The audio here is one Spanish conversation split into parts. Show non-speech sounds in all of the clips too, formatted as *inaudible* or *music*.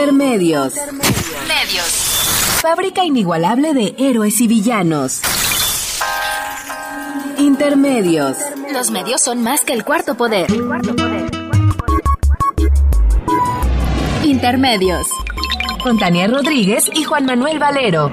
Intermedios. Medios. Fábrica inigualable de héroes y villanos. Intermedios. Los medios son más que el cuarto poder. Intermedios. Con Tania Rodríguez y Juan Manuel Valero.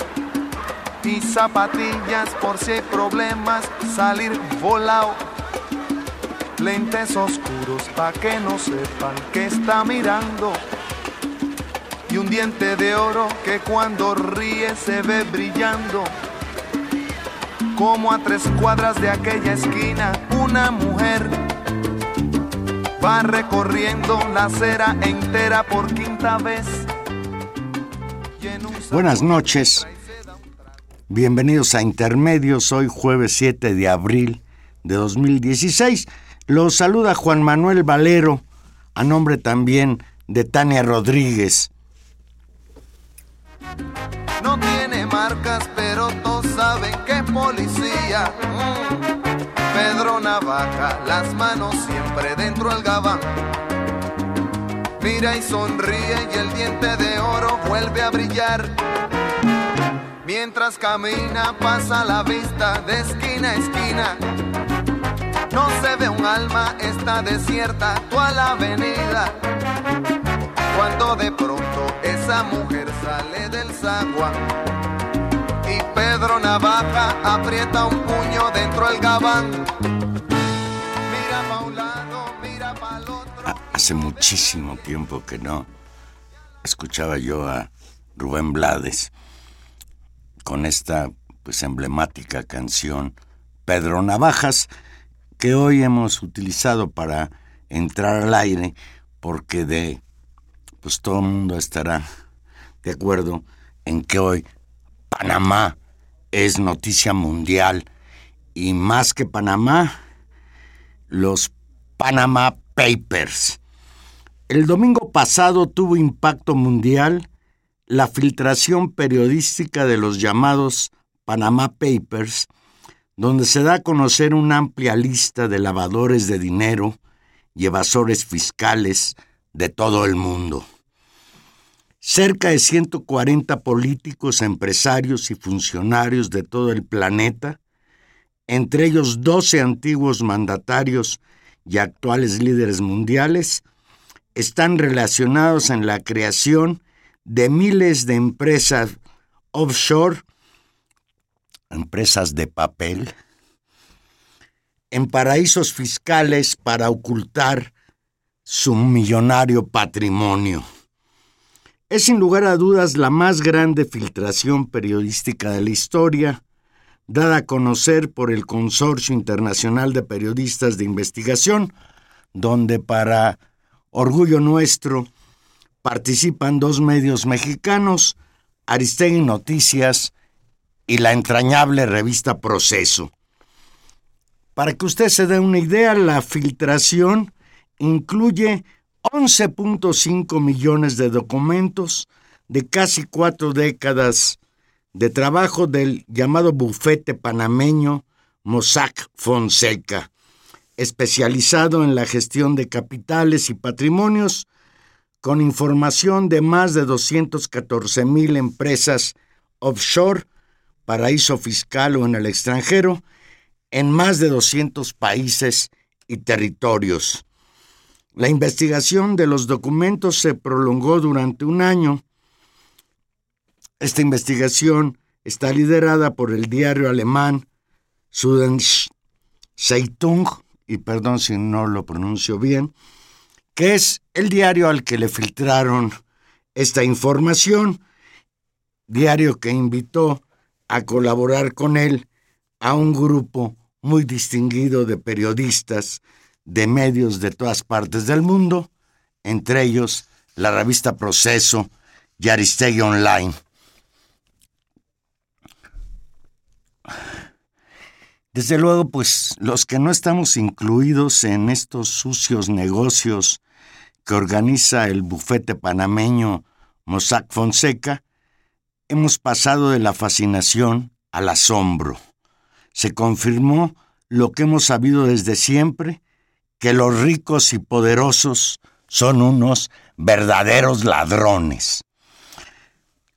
y zapatillas por si hay problemas, salir volado. Lentes oscuros pa' que no sepan que está mirando. Y un diente de oro que cuando ríe se ve brillando. Como a tres cuadras de aquella esquina, una mujer va recorriendo la acera entera por quinta vez. Buenas noches. Bienvenidos a Intermedios, hoy jueves 7 de abril de 2016. Los saluda Juan Manuel Valero, a nombre también de Tania Rodríguez. No tiene marcas, pero todos saben que policía. Pedro Navaja, las manos siempre dentro del gabán. Mira y sonríe y el diente de oro vuelve a brillar. Mientras camina pasa la vista de esquina a esquina. No se ve un alma, está desierta toda la avenida. Cuando de pronto esa mujer sale del zaguán y Pedro Navaja aprieta un puño dentro del gabán. Mira pa' un lado, mira pa' el otro. Hace muchísimo tiempo que no escuchaba yo a Rubén Blades con esta pues emblemática canción Pedro Navajas que hoy hemos utilizado para entrar al aire porque de pues todo el mundo estará de acuerdo en que hoy Panamá es noticia mundial y más que Panamá los Panama Papers. El domingo pasado tuvo impacto mundial la filtración periodística de los llamados Panama Papers, donde se da a conocer una amplia lista de lavadores de dinero y evasores fiscales de todo el mundo. Cerca de 140 políticos, empresarios y funcionarios de todo el planeta, entre ellos 12 antiguos mandatarios y actuales líderes mundiales, están relacionados en la creación de miles de empresas offshore, empresas de papel, en paraísos fiscales para ocultar su millonario patrimonio. Es sin lugar a dudas la más grande filtración periodística de la historia, dada a conocer por el Consorcio Internacional de Periodistas de Investigación, donde para orgullo nuestro participan dos medios mexicanos, Aristegui Noticias y la entrañable revista Proceso. Para que usted se dé una idea, la filtración incluye 11.5 millones de documentos de casi cuatro décadas de trabajo del llamado bufete panameño Mossack Fonseca, especializado en la gestión de capitales y patrimonios con información de más de 214 mil empresas offshore, paraíso fiscal o en el extranjero, en más de 200 países y territorios. La investigación de los documentos se prolongó durante un año. Esta investigación está liderada por el diario alemán Süddeutsche Zeitung, y perdón si no lo pronuncio bien, que es el diario al que le filtraron esta información, diario que invitó a colaborar con él a un grupo muy distinguido de periodistas de medios de todas partes del mundo, entre ellos la revista Proceso y Aristegui Online. Desde luego, pues los que no estamos incluidos en estos sucios negocios que organiza el bufete panameño Mossack Fonseca, hemos pasado de la fascinación al asombro. Se confirmó lo que hemos sabido desde siempre, que los ricos y poderosos son unos verdaderos ladrones.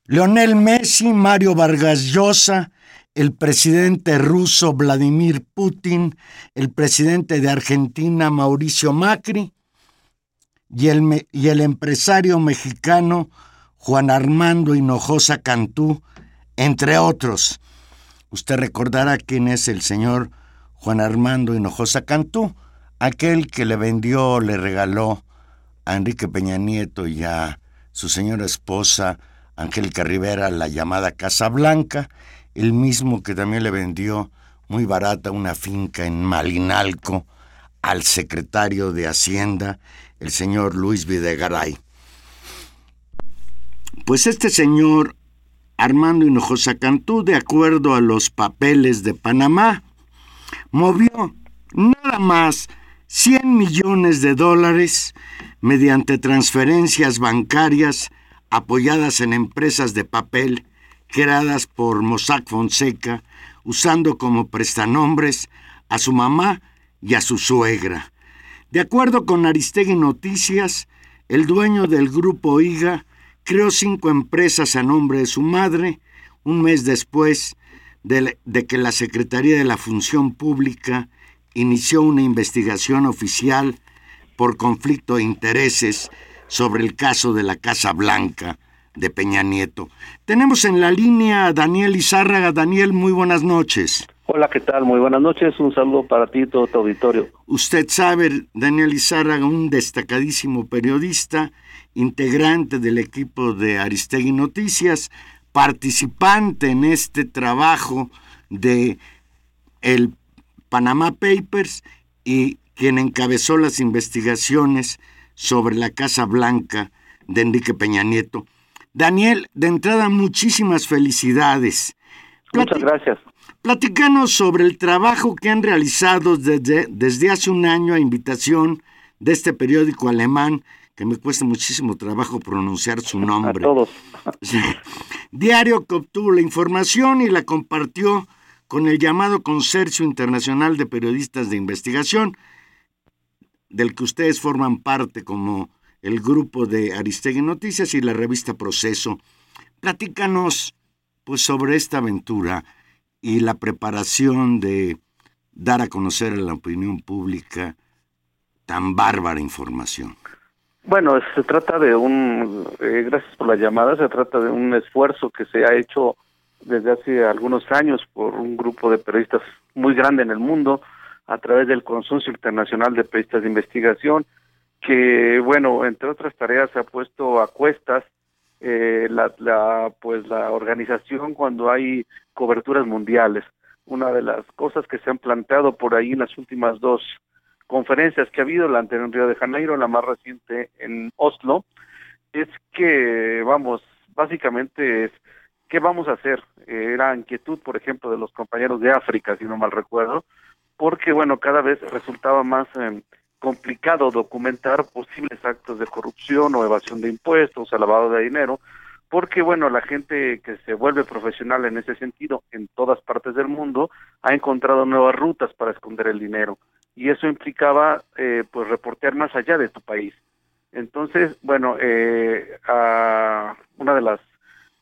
Leonel Messi, Mario Vargas Llosa, el presidente ruso Vladimir Putin, el presidente de Argentina Mauricio Macri y el, y el empresario mexicano Juan Armando Hinojosa Cantú, entre otros. Usted recordará quién es el señor Juan Armando Hinojosa Cantú, aquel que le vendió, le regaló a Enrique Peña Nieto y a su señora esposa Angélica Rivera la llamada Casa Blanca, el mismo que también le vendió muy barata una finca en Malinalco al secretario de Hacienda, el señor Luis Videgaray. Pues este señor Armando Hinojosa Cantú, de acuerdo a los papeles de Panamá, movió nada más 100 millones de dólares mediante transferencias bancarias apoyadas en empresas de papel creadas por Mossack Fonseca, usando como prestanombres a su mamá y a su suegra. De acuerdo con Aristegui Noticias, el dueño del grupo IGA creó cinco empresas a nombre de su madre un mes después de, de, que la Secretaría de la Función Pública inició una investigación oficial por conflicto de intereses sobre el caso de la Casa Blanca de Peña Nieto. Tenemos en la línea a Daniel Izárraga. Daniel, muy buenas noches. Hola, ¿qué tal? Muy buenas noches. Un saludo para ti y todo tu auditorio. Usted sabe, Daniel Izárraga, un destacadísimo periodista, integrante del equipo de Aristegui Noticias, participante en este trabajo de el Panama Papers y quien encabezó las investigaciones sobre la Casa Blanca de Enrique Peña Nieto. Daniel, de entrada, muchísimas felicidades. Muchas gracias. Platícanos sobre el trabajo que han realizado desde, desde hace un año a invitación de este periódico alemán, que me cuesta muchísimo trabajo pronunciar su *laughs* nombre. A todos. *laughs* Diario que obtuvo la información y la compartió con el llamado Consorcio Internacional de Periodistas de Investigación, del que ustedes forman parte como el grupo de Aristegui Noticias y la revista Proceso. Platícanos pues sobre esta aventura y la preparación de dar a conocer a la opinión pública tan bárbara información. Bueno, se trata de un, eh, gracias por la llamada, se trata de un esfuerzo que se ha hecho desde hace algunos años por un grupo de periodistas muy grande en el mundo a través del Consorcio Internacional de Periodistas de Investigación que bueno, entre otras tareas se ha puesto a cuestas eh, la, la, pues la organización cuando hay coberturas mundiales. Una de las cosas que se han planteado por ahí en las últimas dos conferencias que ha habido, la anterior en Río de Janeiro, la más reciente en Oslo, es que, vamos, básicamente es, ¿qué vamos a hacer? era inquietud, por ejemplo, de los compañeros de África, si no mal recuerdo, porque, bueno, cada vez resultaba más... Eh, complicado documentar posibles actos de corrupción o evasión de impuestos o lavado de dinero, porque bueno, la gente que se vuelve profesional en ese sentido en todas partes del mundo ha encontrado nuevas rutas para esconder el dinero y eso implicaba eh, pues reportear más allá de tu país. Entonces, bueno, eh, una de las,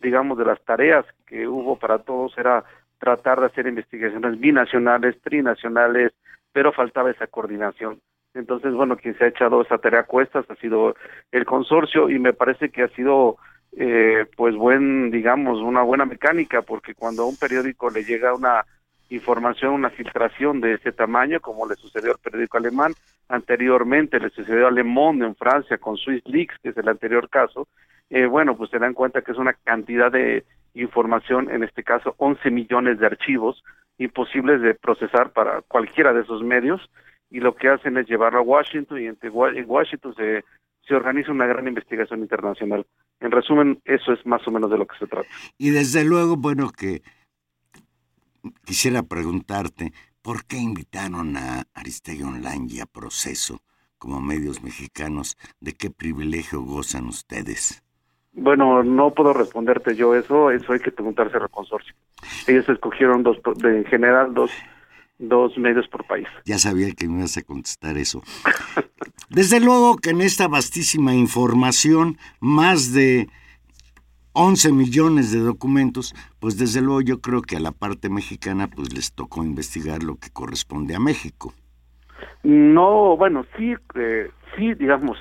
digamos, de las tareas que hubo para todos era tratar de hacer investigaciones binacionales, trinacionales, pero faltaba esa coordinación. Entonces, bueno, quien se ha echado esa tarea a cuestas ha sido el consorcio y me parece que ha sido eh, pues buen, digamos, una buena mecánica, porque cuando a un periódico le llega una información, una filtración de ese tamaño, como le sucedió al periódico alemán, anteriormente le sucedió a Le Monde en Francia con Swiss Leaks, que es el anterior caso, eh, bueno, pues se dan cuenta que es una cantidad de información, en este caso 11 millones de archivos imposibles de procesar para cualquiera de esos medios, y lo que hacen es llevarlo a Washington y en Washington se, se organiza una gran investigación internacional. En resumen, eso es más o menos de lo que se trata. Y desde luego, bueno, que quisiera preguntarte, ¿por qué invitaron a Aristegui Online y a Proceso como medios mexicanos? ¿De qué privilegio gozan ustedes? Bueno, no puedo responderte yo eso, eso hay que preguntarse al consorcio. Ellos escogieron dos, en general dos, dos medios por país. Ya sabía que me ibas a contestar eso. Desde luego que en esta vastísima información, más de 11 millones de documentos, pues desde luego yo creo que a la parte mexicana pues les tocó investigar lo que corresponde a México. No, bueno, sí, eh, sí, digamos,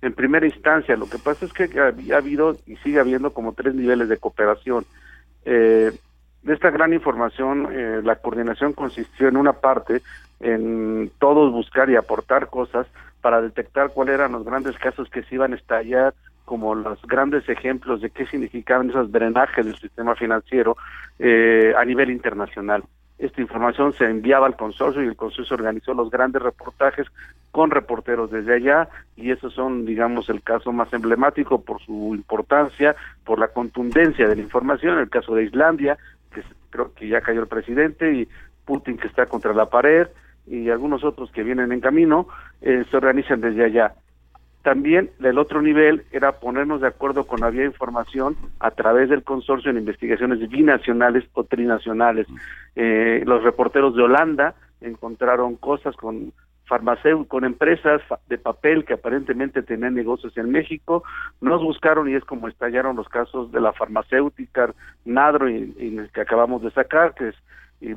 en primera instancia. Lo que pasa es que ha, habido y sigue habiendo como tres niveles de cooperación. Eh, de esta gran información, eh, la coordinación consistió en una parte en todos buscar y aportar cosas para detectar cuáles eran los grandes casos que se iban a estallar, como los grandes ejemplos de qué significaban esos drenajes del sistema financiero eh, a nivel internacional. Esta información se enviaba al consorcio y el consorcio organizó los grandes reportajes con reporteros desde allá y esos son, digamos, el caso más emblemático por su importancia, por la contundencia de la información, el caso de Islandia, que creo que ya cayó el presidente y Putin que está contra la pared y algunos otros que vienen en camino, eh, se organizan desde allá. También el otro nivel era ponernos de acuerdo con había información a través del consorcio en investigaciones binacionales o trinacionales. Eh, los reporteros de Holanda encontraron cosas con farmacéuticos, con empresas de papel que aparentemente tenían negocios en México, nos buscaron y es como estallaron los casos de la farmacéutica Nadro y, que acabamos de sacar, que es y,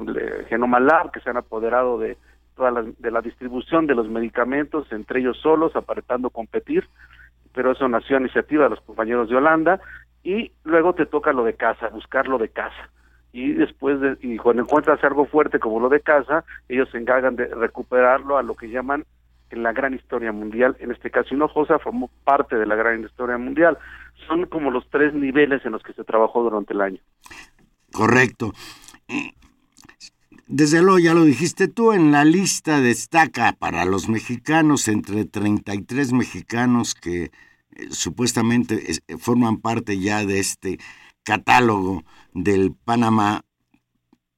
Genoma Lab, que se han apoderado de de la distribución de los medicamentos entre ellos solos, aparentando competir, pero eso nació a iniciativa de los compañeros de Holanda y luego te toca lo de casa, buscar lo de casa. Y después, de, y cuando encuentras algo fuerte como lo de casa, ellos se encargan de recuperarlo a lo que llaman en la gran historia mundial. En este caso, Hinojosa formó parte de la gran historia mundial. Son como los tres niveles en los que se trabajó durante el año. Correcto desde luego ya lo dijiste tú, en la lista destaca para los mexicanos entre 33 mexicanos que eh, supuestamente forman parte ya de este catálogo del Panama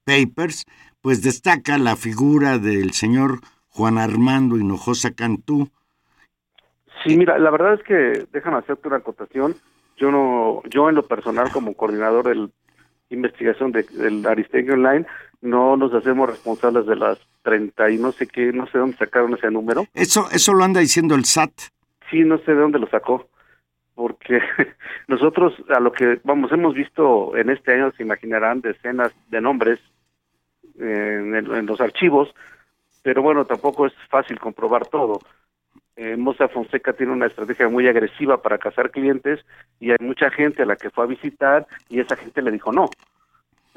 Papers, pues destaca la figura del señor Juan Armando Hinojosa Cantú. Sí, mira, la verdad es que déjame hacerte una acotación. Yo no, yo en lo personal como coordinador de investigación del Aristegui Online, no nos hacemos responsables de las 30 y no sé qué, no sé dónde sacaron ese número. Eso, eso lo anda diciendo el SAT. Sí, no sé de dónde lo sacó, porque *laughs* nosotros a lo que, vamos, hemos visto en este año, se imaginarán decenas de nombres en, en los archivos, pero bueno, tampoco es fácil comprobar todo. Eh, Fonseca tiene una estrategia muy agresiva para cazar clientes y hay mucha gente a la que fue a visitar y esa gente le dijo no.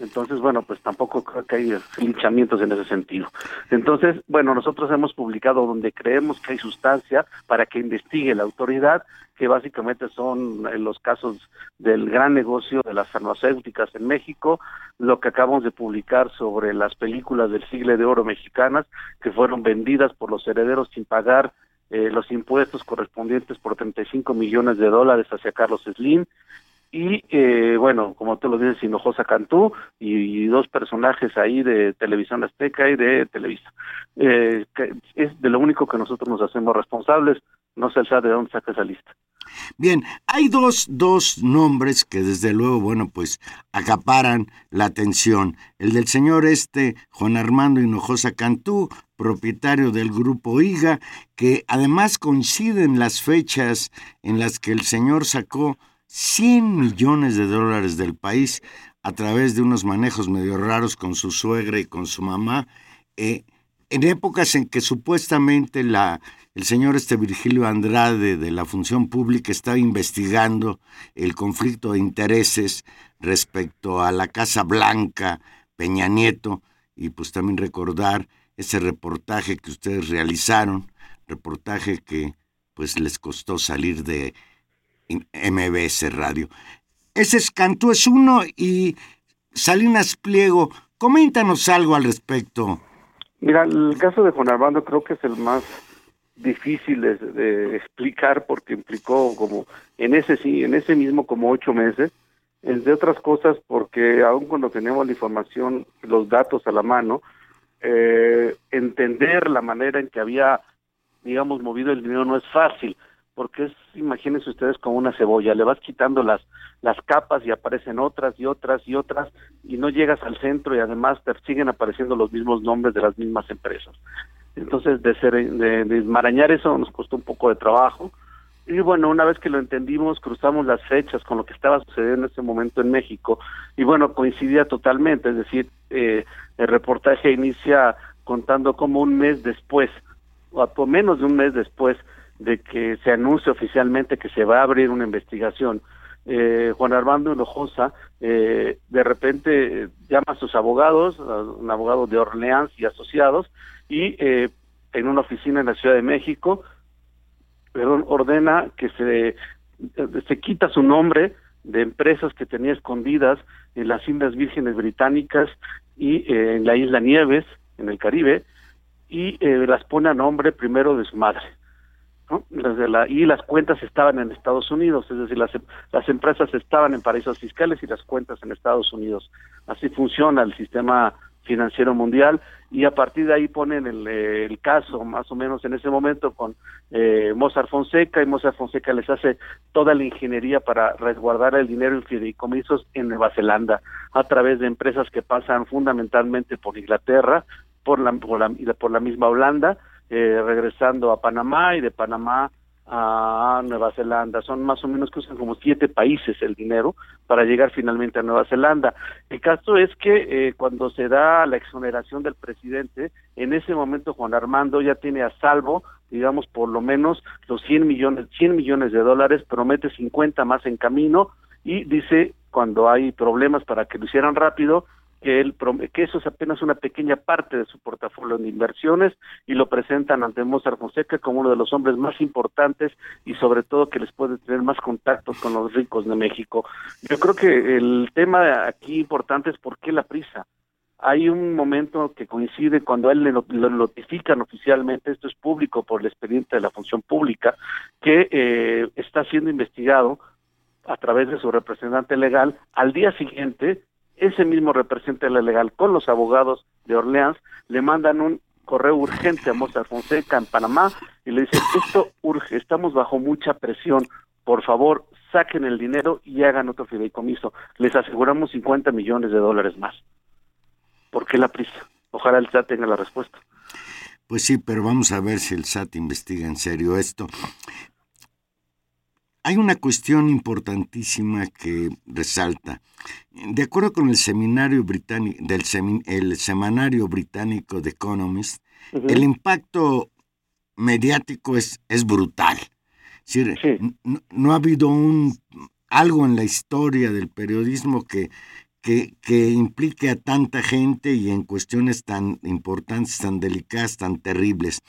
Entonces, bueno, pues tampoco creo que hay linchamientos en ese sentido. Entonces, bueno, nosotros hemos publicado donde creemos que hay sustancia para que investigue la autoridad, que básicamente son en los casos del gran negocio de las farmacéuticas en México, lo que acabamos de publicar sobre las películas del siglo de oro mexicanas que fueron vendidas por los herederos sin pagar eh, los impuestos correspondientes por 35 millones de dólares hacia Carlos Slim, y eh, bueno, como tú lo dices, Hinojosa Cantú y, dos personajes ahí de Televisión Azteca y de Televisa. Eh, es de lo único que nosotros nos hacemos responsables, no se sabe de dónde saca esa lista. Bien, hay dos, dos nombres que desde luego, bueno, pues acaparan la atención. El del señor este, Juan Armando Hinojosa Cantú, propietario del grupo IGA, que además coinciden las fechas en las que el señor sacó 100 millones de dólares del país a través de unos manejos medio raros con su suegra y con su mamá. Eh, en épocas en que supuestamente la, el señor este Virgilio Andrade de la Función Pública estaba investigando el conflicto de intereses respecto a la Casa Blanca, Peña Nieto, y pues también recordar ese reportaje que ustedes realizaron, reportaje que pues les costó salir de MBS Radio. Ese es Cantú es uno y Salinas Pliego, coméntanos algo al respecto. Mira, el caso de Juan Armando creo que es el más difícil de, explicar porque implicó como en ese sí, en ese mismo como ocho meses, entre otras cosas porque aun cuando tenemos la información, los datos a la mano, eh, entender la manera en que había, digamos, movido el dinero no es fácil porque es, imagínense ustedes como una cebolla, le vas quitando las, las capas y aparecen otras y otras y otras y no llegas al centro y además siguen apareciendo los mismos nombres de las mismas empresas. Entonces, de, ser, de, desmarañar eso nos costó un poco de trabajo. Y bueno, una vez que lo entendimos, cruzamos las fechas con lo que estaba sucediendo en ese momento en México. Y bueno, coincidía totalmente, es decir, eh, el reportaje inicia contando como un mes después, o por menos de un mes después de que se anuncie oficialmente que se va a abrir una investigación. Eh, Juan Armando Hinojosa eh, de repente llama a sus abogados, un abogado de Orleans y asociados, y eh, en una oficina en la Ciudad de México, ordena que se, se quita su nombre de empresas que tenía escondidas en las Islas Vírgenes Británicas y en la isla Nieves, en el Caribe, y las pone a nombre primero de su madre y las cuentas estaban en Estados Unidos, es decir, las, las empresas estaban en paraísos fiscales y las cuentas en Estados Unidos. Así funciona el sistema financiero mundial y a partir de ahí ponen el, el caso más o menos en ese momento con eh, Mozart Fonseca y Mozart Fonseca les hace toda la ingeniería para resguardar el dinero en fideicomisos en Nueva Zelanda a través de empresas que pasan fundamentalmente por Inglaterra, por la, por la, por la misma Holanda eh, regresando a Panamá y de Panamá a Nueva Zelanda. Son más o menos que usan como siete países el dinero para llegar finalmente a Nueva Zelanda. El caso es que eh, cuando se da la exoneración del presidente, en ese momento Juan Armando ya tiene a salvo, digamos, por lo menos los 100 millones, 100 millones de dólares, promete 50 más en camino y dice cuando hay problemas para que lo hicieran rápido, que, él, que eso es apenas una pequeña parte de su portafolio de inversiones y lo presentan ante Mozart Fonseca como uno de los hombres más importantes y sobre todo que les puede tener más contactos con los ricos de México. Yo creo que el tema aquí importante es por qué la prisa. Hay un momento que coincide cuando a él le, notifican oficialmente, esto es público por el expediente de la función pública, que eh, está siendo investigado a través de su representante legal. Al día siguiente, ese mismo representante legal con los abogados de Orleans le mandan un correo urgente a Mozart Fonseca en Panamá y le dicen, esto urge, estamos bajo mucha presión, por favor, saquen el dinero y hagan otro fideicomiso. Les aseguramos 50 millones de dólares más. ¿Por qué la prisa? Ojalá el SAT tenga la respuesta. Pues sí, pero vamos a ver si el SAT investiga en serio esto. Hay una cuestión importantísima que resalta. De acuerdo con el seminario británico, del el semanario británico The Economist, el impacto mediático es, es brutal. no, ha habido un algo en la historia del periodismo que, que, que, implique a tanta gente y en cuestiones tan importantes, tan delicadas, tan terribles.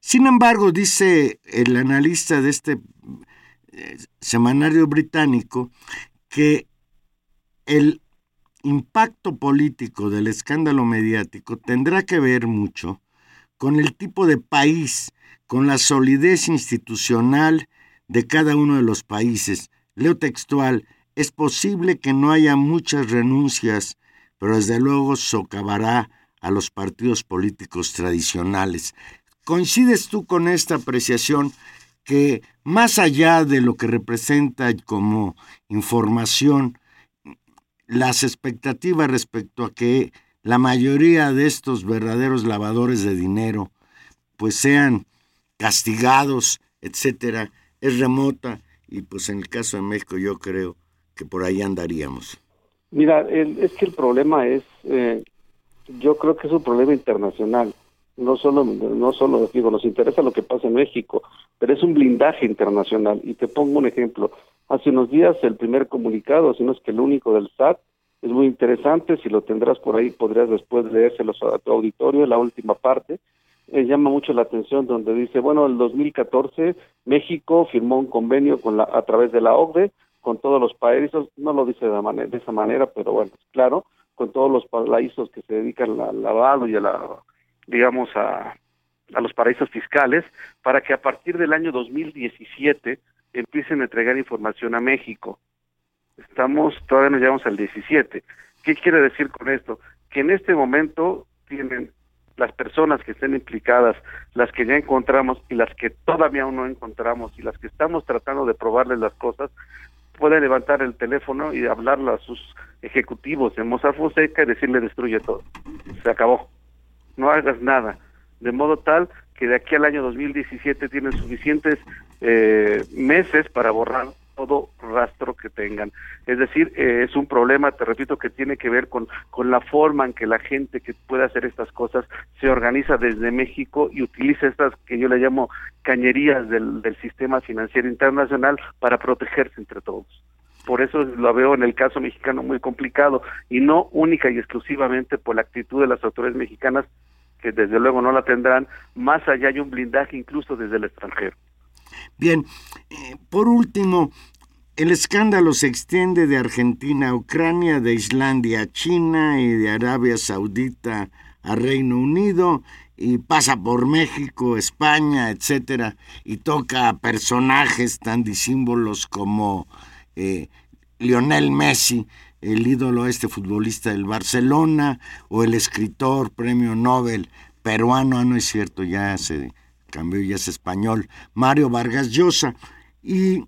Sin embargo, dice el analista de este semanario británico que el impacto político del escándalo mediático tendrá que ver mucho con el tipo de país, con la solidez institucional de cada uno de los países. Leo textual, es posible que no haya muchas renuncias, pero desde luego socavará a los partidos políticos tradicionales. ¿Coincides tú con esta apreciación que más allá de lo que representa como información, las expectativas respecto a que la mayoría de estos verdaderos lavadores de dinero pues sean castigados, etcétera, es remota y pues en el caso de México yo creo que por ahí andaríamos. Mira, es que el problema es, eh, yo creo que es un problema internacional no solo, no solo digo, nos interesa lo que pasa en México, pero es un blindaje internacional. Y te pongo un ejemplo. Hace unos días el primer comunicado, si no es que el único del SAT, es muy interesante, si lo tendrás por ahí podrías después leérselo a tu auditorio, la última parte, eh, llama mucho la atención donde dice, bueno, el 2014 México firmó un convenio con la, a través de la OCDE con todos los países, no lo dice de, manera, de esa manera, pero bueno, claro, con todos los países que se dedican al lavado y a la, digamos, a, a los paraísos fiscales, para que a partir del año 2017 empiecen a entregar información a México. Estamos, todavía nos llevamos al 17. ¿Qué quiere decir con esto? Que en este momento tienen las personas que estén implicadas, las que ya encontramos y las que todavía aún no encontramos y las que estamos tratando de probarles las cosas, pueden levantar el teléfono y hablarle a sus ejecutivos de Mozart Fonseca y decirle destruye todo. Se acabó. No hagas nada. De modo tal que de aquí al año 2017 tienen suficientes eh, meses para borrar todo rastro que tengan. Es decir, eh, es un problema, te repito, que tiene que ver con, con la forma en que la gente que puede hacer estas cosas se organiza desde México y utiliza estas que yo le llamo cañerías del, del sistema financiero internacional para protegerse entre todos. Por eso lo veo en el caso mexicano muy complicado y no única y exclusivamente por la actitud de las autoridades mexicanas que desde luego no la tendrán, más allá hay un blindaje incluso desde el extranjero. Bien, eh, por último, el escándalo se extiende de Argentina a Ucrania, de Islandia a China y de Arabia Saudita a Reino Unido y pasa por México, España, etcétera, y toca a personajes tan disímbolos como eh, Lionel Messi, el ídolo este futbolista del Barcelona, o el escritor premio Nobel peruano, ah, no es cierto, ya se cambió, ya es español, Mario Vargas Llosa, y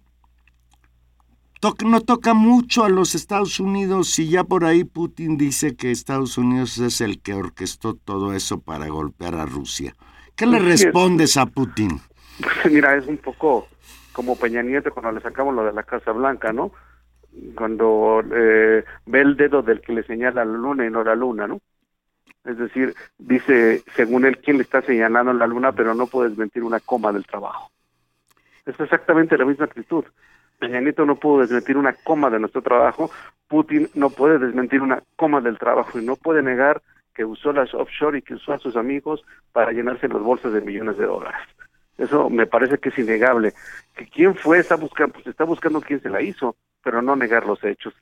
no toca mucho a los Estados Unidos y ya por ahí Putin dice que Estados Unidos es el que orquestó todo eso para golpear a Rusia. ¿Qué le respondes a Putin? *laughs* Mira, es un poco como Peña Nieto cuando le sacamos lo de la Casa Blanca, ¿no? Cuando eh, ve el dedo del que le señala la luna y no la luna, ¿no? Es decir, dice, según él, quién le está señalando la luna, pero no puedes mentir una coma del trabajo. Es exactamente la misma actitud. Peña Nieto no pudo desmentir una coma de nuestro trabajo, Putin no puede desmentir una coma del trabajo y no puede negar que usó las offshore y que usó a sus amigos para llenarse los bolsos de millones de dólares. Eso me parece que es innegable. Que quién fue está buscando, pues está buscando quién se la hizo, pero no negar los hechos.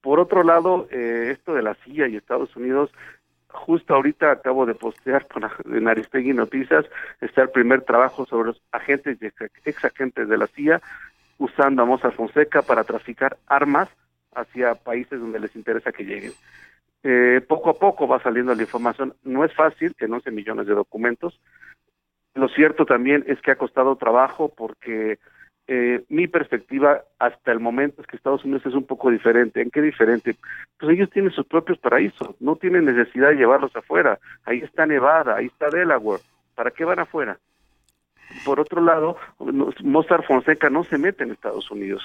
Por otro lado, eh, esto de la CIA y Estados Unidos justo ahorita acabo de postear en Aristegui Noticias, está el primer trabajo sobre los agentes y ex agentes de la CIA usando a Mozart Fonseca para traficar armas hacia países donde les interesa que lleguen. Eh, poco a poco va saliendo la información. No es fácil, que 11 millones de documentos. Lo cierto también es que ha costado trabajo porque eh, mi perspectiva hasta el momento es que Estados Unidos es un poco diferente. ¿En qué diferente? Pues ellos tienen sus propios paraísos, no tienen necesidad de llevarlos afuera. Ahí está Nevada, ahí está Delaware. ¿Para qué van afuera? Por otro lado, Mozart Fonseca no se mete en Estados Unidos.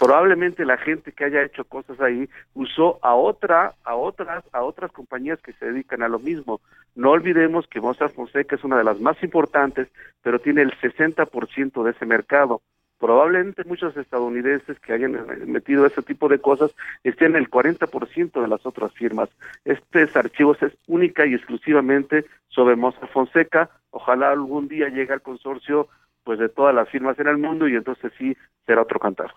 Probablemente la gente que haya hecho cosas ahí usó a otra, a otras, a otras compañías que se dedican a lo mismo. No olvidemos que Mozart Fonseca es una de las más importantes, pero tiene el 60% de ese mercado probablemente muchos estadounidenses que hayan metido ese tipo de cosas estén en el 40% de las otras firmas. Estos archivos es única y exclusivamente sobre Mozart Fonseca. Ojalá algún día llegue al consorcio pues de todas las firmas en el mundo y entonces sí será otro cantar.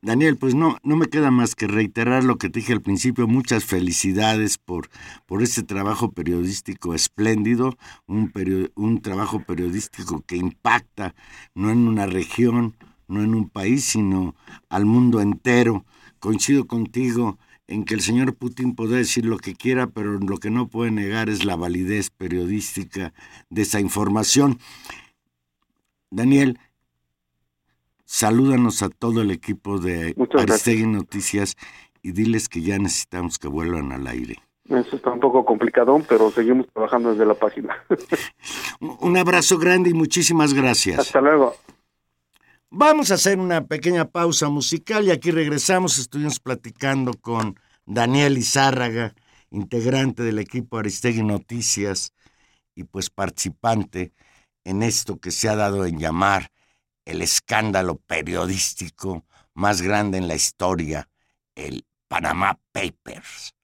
Daniel, pues no, no me queda más que reiterar lo que te dije al principio. Muchas felicidades por, por este trabajo periodístico espléndido, un, un trabajo periodístico que impacta no en una región, no en un país, sino al mundo entero. Coincido contigo en que el señor Putin puede decir lo que quiera, pero lo que no puede negar es la validez periodística de esa información. Daniel, Salúdanos a todo el equipo de Aristegui Noticias y diles que ya necesitamos que vuelvan al aire. Eso está un poco complicado, pero seguimos trabajando desde la página. *laughs* un abrazo grande y muchísimas gracias. Hasta luego. Vamos a hacer una pequeña pausa musical y aquí regresamos. Estuvimos platicando con Daniel Izárraga, integrante del equipo Aristegui Noticias, y pues participante en esto que se ha dado en llamar el escándalo periodístico más grande en la historia, el Panama Papers.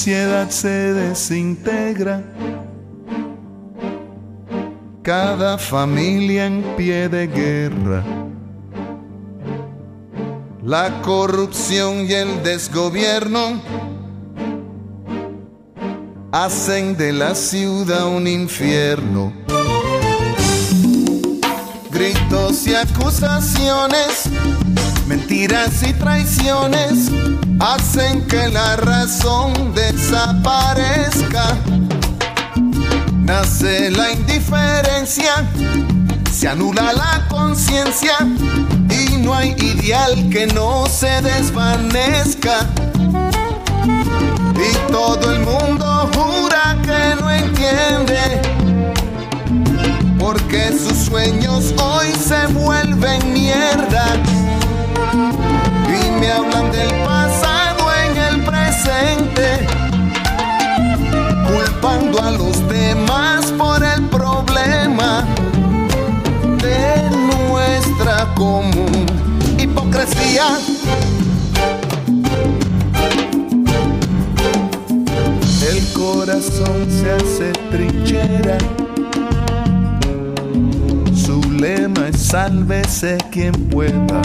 Sociedad se desintegra. Cada familia en pie de guerra. La corrupción y el desgobierno hacen de la ciudad un infierno. Gritos y acusaciones Mentiras y traiciones hacen que la razón desaparezca. Nace la indiferencia, se anula la conciencia y no hay ideal que no se desvanezca. Y todo el mundo jura que no entiende, porque sus sueños hoy se vuelven mierda y me hablan del culpando a los demás por el problema de nuestra común hipocresía. El corazón se hace trinchera. Su lema es sálvese quien pueda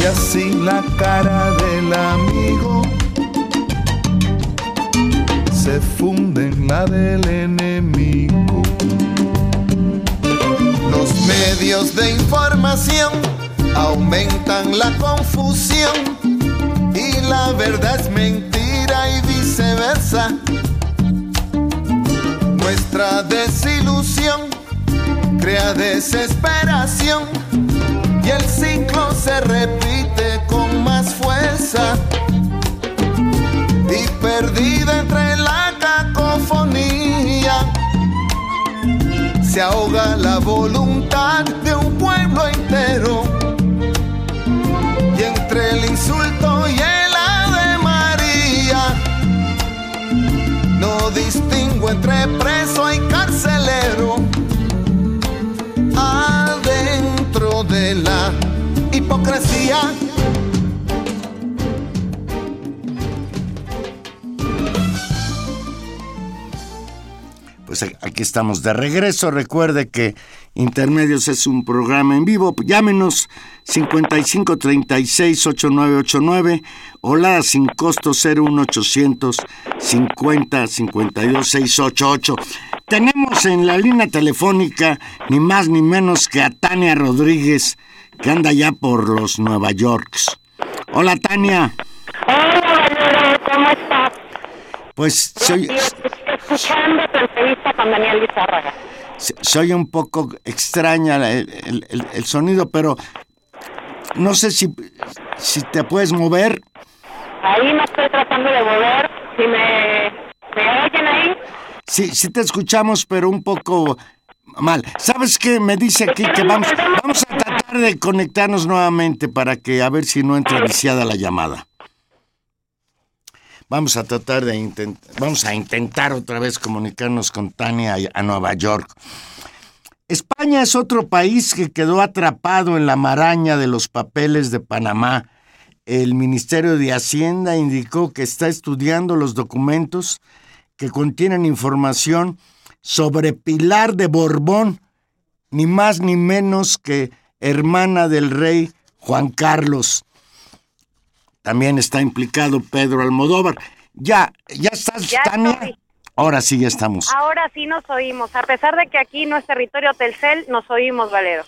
y así la cara del amigo se funde en la del enemigo. Los medios de información aumentan la confusión y la verdad es mentira y viceversa. Nuestra desilusión crea desesperación y el ciclo se repite con más fuerza. Y perdida entre la cacofonía se ahoga la voluntad de un pueblo entero. Y entre el insulto y el ave María no distingo entre preso y carcelero la hipocresía. Pues aquí estamos de regreso. Recuerde que Intermedios es un programa en vivo. Llámenos 5536-8989 o la sin costo 01800 50 52 688. Tenemos en la línea telefónica ni más ni menos que a Tania Rodríguez, que anda ya por los Nueva Yorks. Hola Tania. Hola, ¿cómo estás? Pues soy... escuchando tu entrevista con Daniel Lizárraga. Soy un poco extraña el, el, sonido, pero no sé si, si te puedes mover. Ahí me estoy tratando de mover. Si me, me oyen ahí. Sí, sí te escuchamos, pero un poco mal. ¿Sabes qué? Me dice aquí que vamos, vamos a tratar de conectarnos nuevamente para que a ver si no entra viciada la llamada. Vamos a tratar de vamos a intentar otra vez comunicarnos con Tania a Nueva York. España es otro país que quedó atrapado en la maraña de los papeles de Panamá. El Ministerio de Hacienda indicó que está estudiando los documentos que contienen información sobre Pilar de Borbón, ni más ni menos que hermana del rey Juan Carlos. También está implicado Pedro Almodóvar. Ya, ya estás, Tania. Ahora sí ya estamos. Ahora sí nos oímos. A pesar de que aquí no es territorio Telcel, nos oímos, Valero.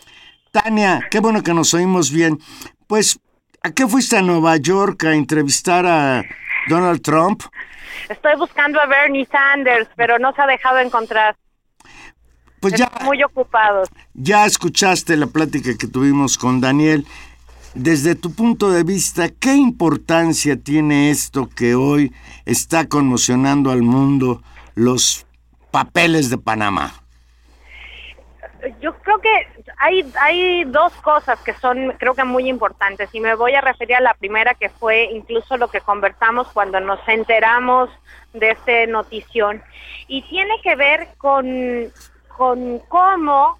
Tania, qué bueno que nos oímos bien. Pues, ¿a qué fuiste a Nueva York a entrevistar a Donald Trump? Estoy buscando a Bernie Sanders, pero no se ha dejado encontrar. Pues ya, muy ocupados. Ya escuchaste la plática que tuvimos con Daniel. Desde tu punto de vista, ¿qué importancia tiene esto que hoy está conmocionando al mundo, los papeles de Panamá? Yo creo que hay, hay dos cosas que son, creo que muy importantes, y me voy a referir a la primera, que fue incluso lo que conversamos cuando nos enteramos de esta notición, y tiene que ver con, con cómo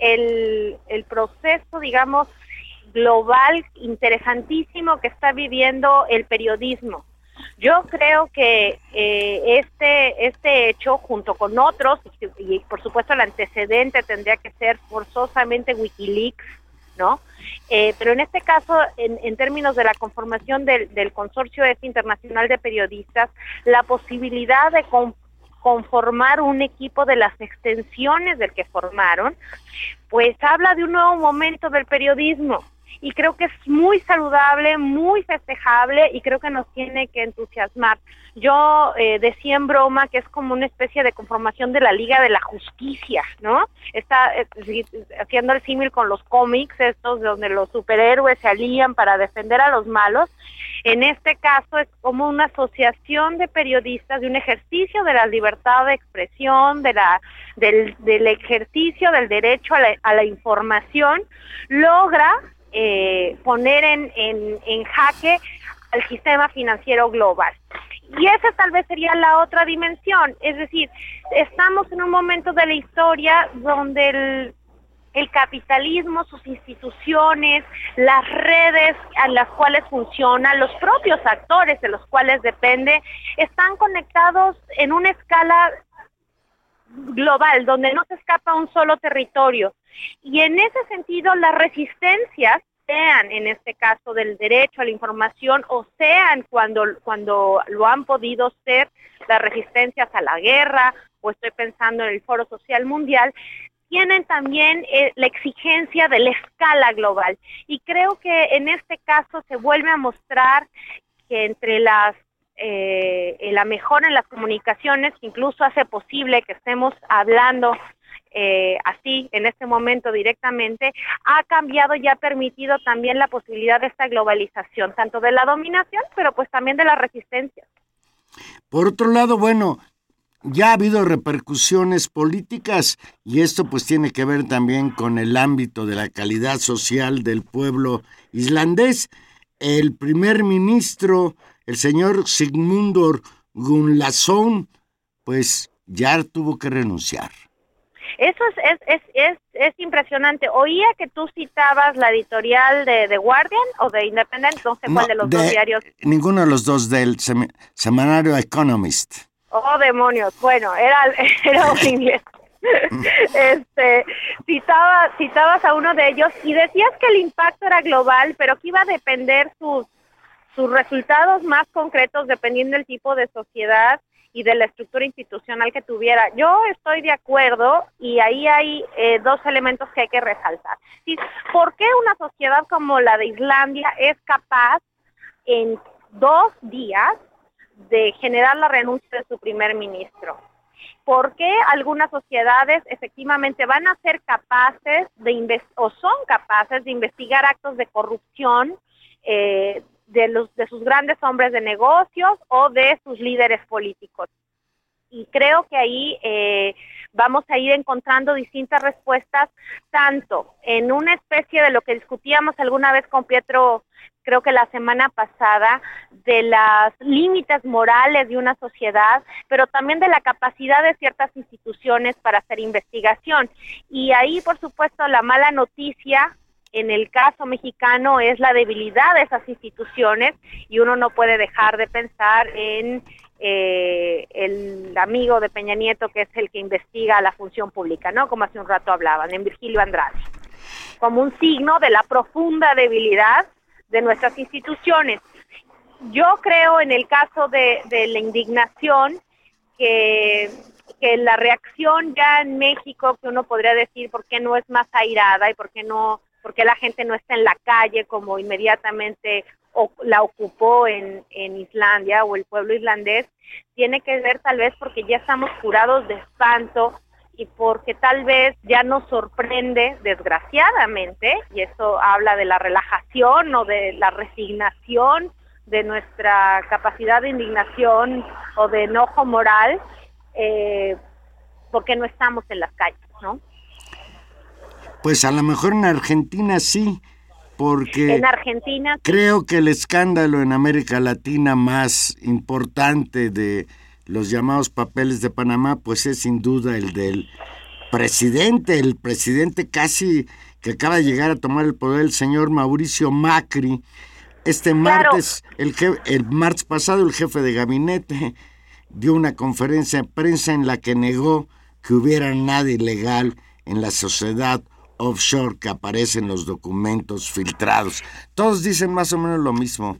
el, el proceso, digamos, global interesantísimo que está viviendo el periodismo. Yo creo que eh, este, este hecho, junto con otros, y, por supuesto el antecedente tendría que ser forzosamente Wikileaks, ¿no? Eh, pero en este caso, en, en términos de la conformación del, del Consorcio este Internacional de Periodistas, la posibilidad de conformar un equipo de las extensiones del que formaron, pues habla de un nuevo momento del periodismo y creo que es muy saludable, muy festejable y creo que nos tiene que entusiasmar. Yo eh, decía en broma que es como una especie de conformación de la Liga de la Justicia, ¿no? Está eh, haciendo el símil con los cómics, estos donde los superhéroes se alían para defender a los malos. En este caso es como una asociación de periodistas, de un ejercicio de la libertad de expresión, de la, del, del ejercicio del derecho a la, a la información, logra eh, poner en, en, jaque al sistema financiero global. Y esa tal vez sería la otra dimensión, es decir, estamos en un momento de la historia donde el, el capitalismo, sus instituciones, las redes a las cuales funcionan, los propios actores de los cuales depende, están conectados en una escala global, donde no se escapa un solo territorio. Y en ese sentido, las resistencias, sean en este caso del derecho a la información o sean cuando, cuando lo han podido ser las resistencias a la guerra o estoy pensando en el Foro Social Mundial, tienen también eh, la exigencia de la escala global. Y creo que en este caso se vuelve a mostrar que entre las eh, la mejora en las comunicaciones, incluso hace posible que estemos hablando eh, así en este momento directamente, ha cambiado y ha permitido también la posibilidad de esta globalización, tanto de la dominación, pero pues también de la resistencia. Por otro lado, bueno, ya ha habido repercusiones políticas y esto pues tiene que ver también con el ámbito de la calidad social del pueblo islandés. El primer ministro el señor Sigmundur Gunlason, pues ya tuvo que renunciar. Eso es, es, es, es, impresionante. Oía que tú citabas la editorial de The Guardian o de Independent, no sé cuál de los dos diarios. Ninguno de los dos del semanario Economist. Oh, demonios. Bueno, era, *laughs* era un inglés. *laughs* este, citaba, citabas a uno de ellos y decías que el impacto era global, pero que iba a depender sus sus resultados más concretos dependiendo del tipo de sociedad y de la estructura institucional que tuviera. Yo estoy de acuerdo y ahí hay eh, dos elementos que hay que resaltar. ¿Por qué una sociedad como la de Islandia es capaz en dos días de generar la renuncia de su primer ministro? ¿Por qué algunas sociedades efectivamente van a ser capaces de o son capaces de investigar actos de corrupción eh, de, los, de sus grandes hombres de negocios o de sus líderes políticos. Y creo que ahí eh, vamos a ir encontrando distintas respuestas, tanto en una especie de lo que discutíamos alguna vez con Pietro, creo que la semana pasada, de las límites morales de una sociedad, pero también de la capacidad de ciertas instituciones para hacer investigación. Y ahí, por supuesto, la mala noticia en el caso mexicano es la debilidad de esas instituciones y uno no puede dejar de pensar en eh, el amigo de Peña Nieto que es el que investiga la función pública, ¿no? Como hace un rato hablaban, en Virgilio Andrade, como un signo de la profunda debilidad de nuestras instituciones. Yo creo en el caso de, de la indignación que que la reacción ya en México, que uno podría decir por qué no es más airada y por qué no porque la gente no está en la calle como inmediatamente la ocupó en, en Islandia o el pueblo islandés, tiene que ver tal vez porque ya estamos curados de espanto y porque tal vez ya nos sorprende, desgraciadamente, y eso habla de la relajación o de la resignación de nuestra capacidad de indignación o de enojo moral, eh, porque no estamos en las calles, ¿no? Pues a lo mejor en Argentina sí, porque en Argentina creo que el escándalo en América Latina más importante de los llamados papeles de Panamá, pues es sin duda el del presidente, el presidente casi que acaba de llegar a tomar el poder, el señor Mauricio Macri. Este martes, el, el martes pasado, el jefe de gabinete dio una conferencia de prensa en la que negó que hubiera nada ilegal en la sociedad offshore que aparece en los documentos filtrados. Todos dicen más o menos lo mismo.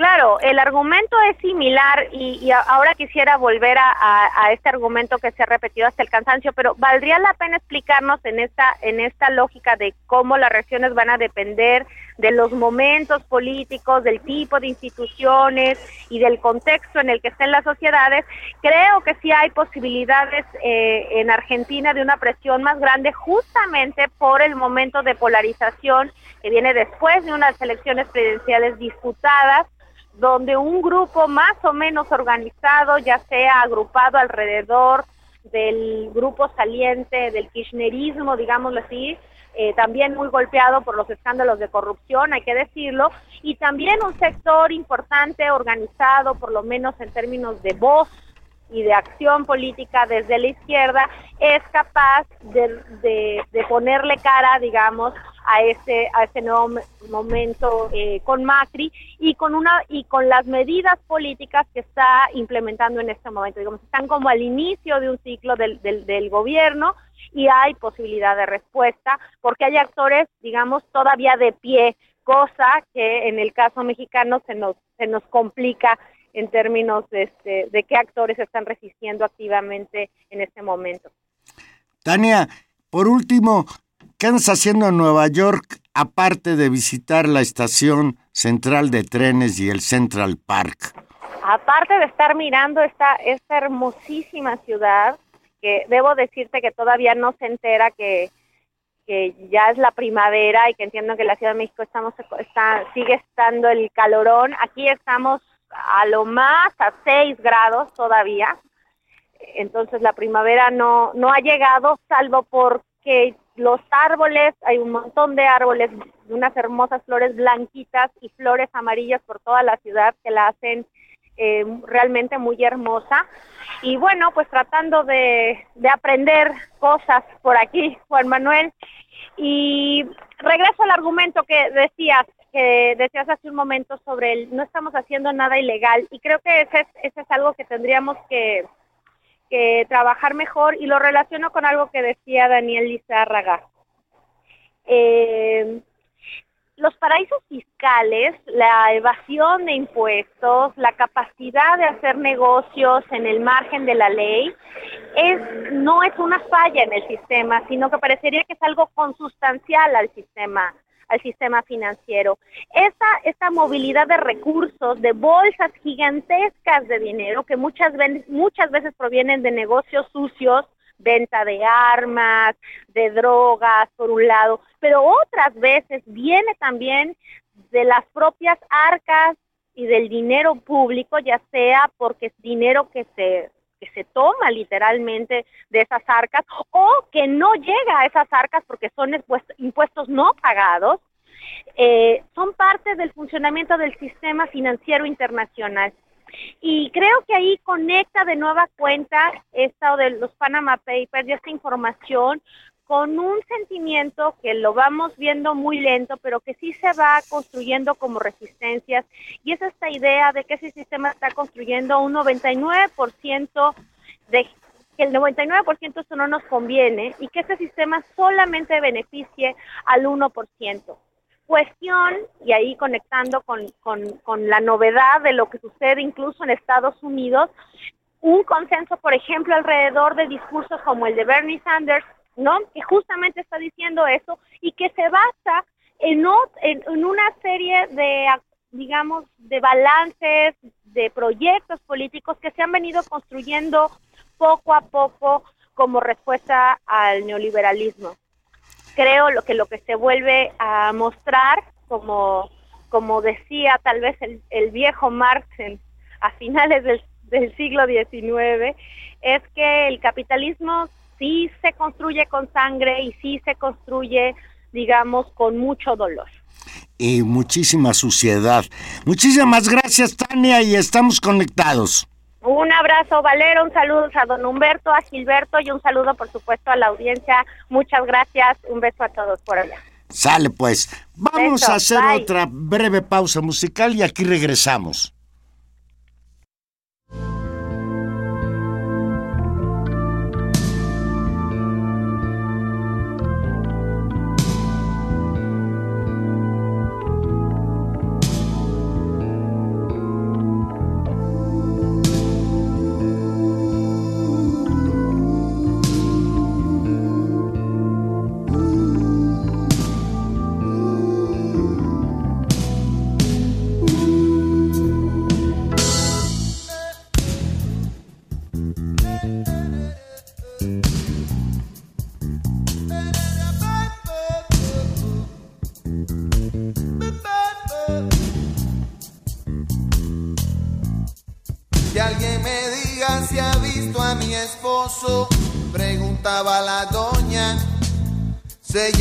Claro, el argumento es similar y, ahora quisiera volver a, este argumento que se ha repetido hasta el cansancio, pero valdría la pena explicarnos en esta en esta lógica de cómo las regiones van a depender de los momentos políticos, del tipo de instituciones y del contexto en el que estén las sociedades. Creo que sí hay posibilidades eh, en Argentina de una presión más grande justamente por el momento de polarización que viene después de unas elecciones presidenciales disputadas donde un grupo más o menos organizado, ya sea agrupado alrededor del grupo saliente del kirchnerismo, digámoslo así, eh, también muy golpeado por los escándalos de corrupción, hay que decirlo, y también un sector importante organizado, por lo menos en términos de voz y de acción política desde la izquierda, es capaz de, de ponerle cara, digamos, a ese a ese nuevo momento eh, con Macri y con una y con las medidas políticas que está implementando en este momento. Digamos están como al inicio de un ciclo del, del, del gobierno y hay posibilidad de respuesta porque hay actores digamos todavía de pie cosa que en el caso mexicano se nos se nos complica en términos de, este, de qué actores están resistiendo activamente en este momento. Tania, por último, ¿Qué andas haciendo en Nueva York aparte de visitar la estación central de trenes y el Central Park? Aparte de estar mirando esta, esta hermosísima ciudad, que debo decirte que todavía no se entera que, que ya es la primavera y que entiendo que en la Ciudad de México estamos está, sigue estando el calorón. Aquí estamos a lo más a 6 grados todavía. Entonces la primavera no, no ha llegado, salvo porque los árboles, hay un montón de árboles, unas hermosas flores blanquitas y flores amarillas por toda la ciudad que la hacen eh, realmente muy hermosa. Y bueno, pues tratando de, de aprender cosas por aquí, Juan Manuel. Y regreso al argumento que decías, que decías hace un momento sobre el no estamos haciendo nada ilegal y creo que ese es, ese es algo que tendríamos que, que trabajar mejor y lo relaciono con algo que decía Daniel Lizárraga. Eh, los paraísos fiscales, la evasión de impuestos, la capacidad de hacer negocios en el margen de la ley, es, no es una falla en el sistema, sino que parecería que es algo consustancial al sistema al sistema financiero. Esta, esta movilidad de recursos, de bolsas gigantescas de dinero que muchas, muchas veces provienen de negocios sucios, venta de armas, de drogas, por un lado, pero otras veces viene también de las propias arcas y del dinero público, ya sea porque es dinero que se que se toma literalmente de esas arcas o que no llega a esas arcas porque son impuestos no pagados, eh, son parte del funcionamiento del sistema financiero internacional. Y creo que ahí conecta de nueva cuenta esta de los Panama Papers y esta información con un sentimiento que lo vamos viendo muy lento, pero que sí se va construyendo como resistencias, y es esta idea de que ese sistema está construyendo un 99% de que el 99% eso no nos conviene y que ese sistema solamente beneficie al 1%. Cuestión, y ahí conectando con, con, con la novedad de lo que sucede incluso en Estados Unidos, un consenso, por ejemplo, alrededor de discursos como el de Bernie Sanders, ¿no? Que justamente está diciendo eso y que se basa en, en, una serie de, digamos, de balances, de proyectos políticos que se han venido construyendo poco a poco como respuesta al neoliberalismo. Creo lo que lo que se vuelve a mostrar, como, como decía tal vez el, viejo Marx a finales del, del siglo XIX, es que el capitalismo sí se construye con sangre y sí se construye, digamos, con mucho dolor. Y muchísima suciedad. Muchísimas gracias, Tania, y estamos conectados. Un abrazo, Valero, un saludo a don Humberto, a Gilberto y un saludo, por supuesto, a la audiencia. Muchas gracias, un beso a todos por allá. Sale pues, vamos a hacer otra breve pausa musical y aquí regresamos.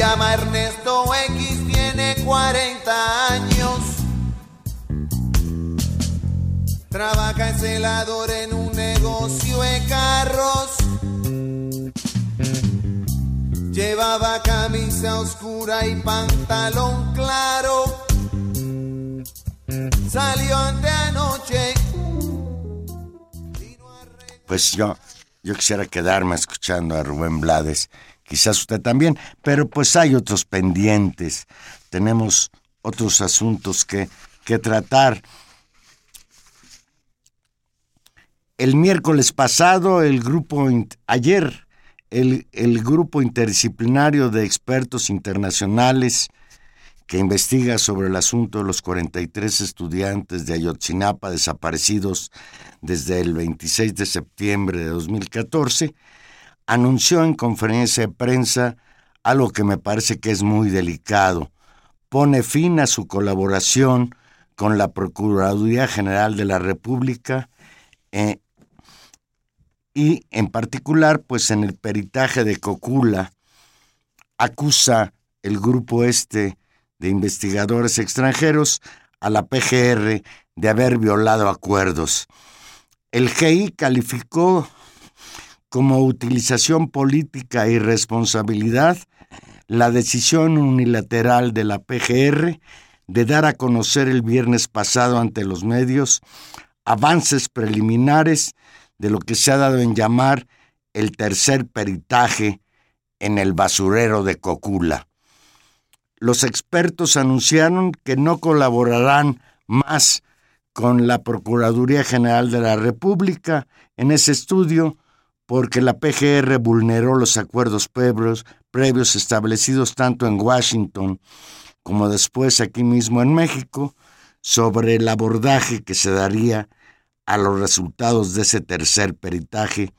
Llama Ernesto X, tiene 40 años. Trabaja en celador en un negocio de carros. Llevaba camisa oscura y pantalón claro. Salió ante anoche. Pues yo, yo quisiera quedarme escuchando a Rubén Blades quizás usted también, pero pues hay otros pendientes, tenemos otros asuntos que, que tratar. El miércoles pasado, el grupo, ayer, el, el grupo interdisciplinario de expertos internacionales que investiga sobre el asunto de los 43 estudiantes de Ayotzinapa desaparecidos desde el 26 de septiembre de 2014, anunció en conferencia de prensa algo que me parece que es muy delicado. Pone fin a su colaboración con la Procuraduría General de la República eh, y en particular pues en el peritaje de Cocula acusa el grupo este de investigadores extranjeros a la PGR de haber violado acuerdos. El GI calificó como utilización política y responsabilidad la decisión unilateral de la PGR de dar a conocer el viernes pasado ante los medios avances preliminares de lo que se ha dado en llamar el tercer peritaje en el basurero de Cocula. Los expertos anunciaron que no colaborarán más con la Procuraduría General de la República en ese estudio porque la PGR vulneró los acuerdos previos, previos establecidos tanto en Washington como después aquí mismo en México sobre el abordaje que se daría a los resultados de ese tercer peritaje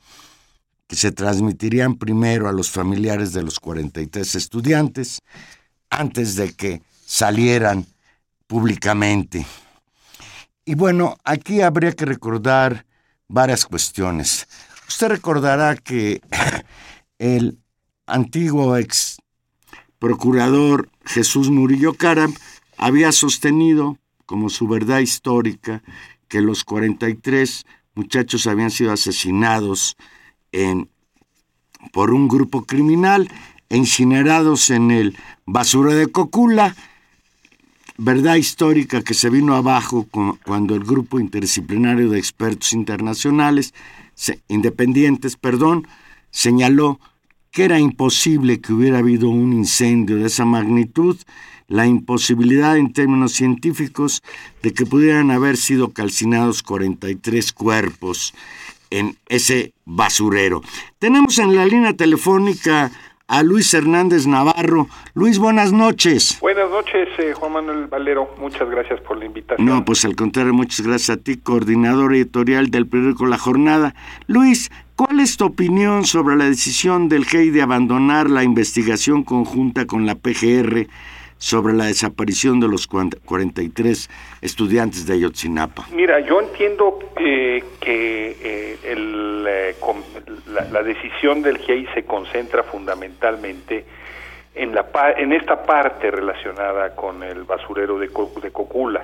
que se transmitirían primero a los familiares de los 43 estudiantes antes de que salieran públicamente. Y bueno, aquí habría que recordar varias cuestiones. Usted recordará que el antiguo ex procurador Jesús Murillo Caram había sostenido como su verdad histórica que los 43 muchachos habían sido asesinados en, por un grupo criminal e incinerados en el basura de Cocula, verdad histórica que se vino abajo cuando el grupo interdisciplinario de expertos internacionales independientes, perdón, señaló que era imposible que hubiera habido un incendio de esa magnitud, la imposibilidad en términos científicos de que pudieran haber sido calcinados 43 cuerpos en ese basurero. Tenemos en la línea telefónica a Luis Hernández Navarro. Luis, buenas noches. Buenas noches, eh, Juan Manuel Valero. Muchas gracias por la invitación. No, pues al contrario, muchas gracias a ti, coordinador editorial del periódico La Jornada. Luis, ¿Cuál es tu opinión sobre la decisión del GEI de abandonar la investigación conjunta con la PGR sobre la desaparición de los 43 estudiantes de Ayotzinapa? Mira, yo entiendo eh, que eh, eh, la, decisión del GIEI se concentra fundamentalmente en, la, en esta parte relacionada con el basurero de, de Cocula,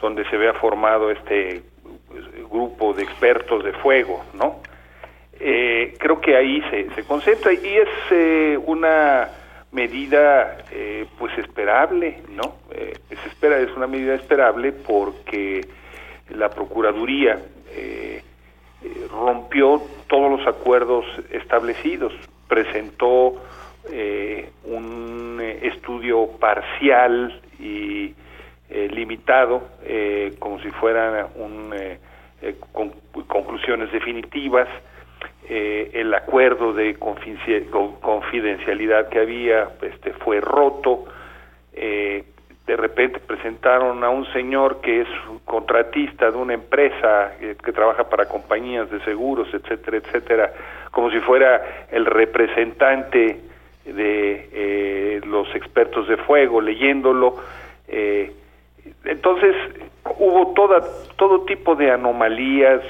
donde se vea formado este pues, grupo de expertos de fuego, ¿no? creo que ahí se, se concentra y es una medida eh, pues esperable, ¿no? Eh, se espera, es una medida esperable porque la Procuraduría eh, rompió todos los acuerdos establecidos, presentó un estudio parcial y limitado, como si fueran un, conclusiones definitivas, eh, el acuerdo de confidencialidad que había este, fue roto, eh, de repente presentaron a un señor que es contratista de una empresa eh, que trabaja para compañías de seguros, etcétera, etcétera, como si fuera el representante de los expertos de fuego, leyéndolo. entonces hubo toda, todo tipo de anomalías,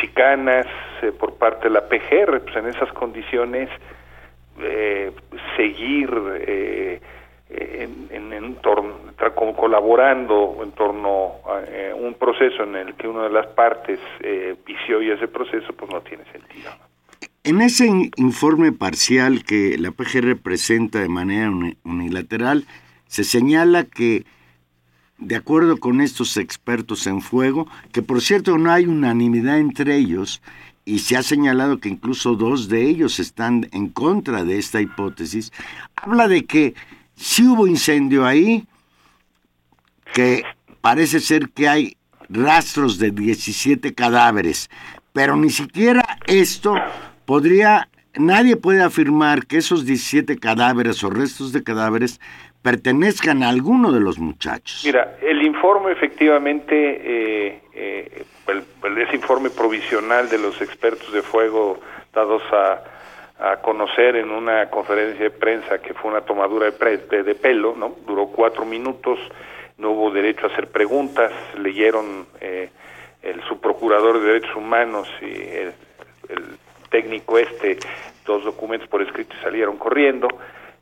chicanas, eh, por parte de la PGR, pues en esas condiciones eh, seguir eh, en, en, torno, colaborando en torno a un proceso en el que una de las partes vició y ese proceso, pues no tiene sentido. En ese informe parcial que la PGR presenta de manera unilateral, se señala que de acuerdo con estos expertos en fuego, que por cierto no hay unanimidad entre ellos, y se ha señalado que incluso dos de ellos están en contra de esta hipótesis, habla de que si hubo incendio ahí, que parece ser que hay rastros de 17 cadáveres, pero ni siquiera esto podría, nadie puede afirmar que esos 17 cadáveres o restos de cadáveres pertenezcan a alguno de los muchachos. Mira, el informe efectivamente, eh, eh, ese informe provisional de los expertos de fuego dados a, conocer en una conferencia de prensa que fue una tomadura de, de, pelo, ¿no? Duró cuatro minutos, no hubo derecho a hacer preguntas, leyeron eh, el subprocurador de Derechos Humanos y el, el técnico este dos documentos por escrito y salieron corriendo.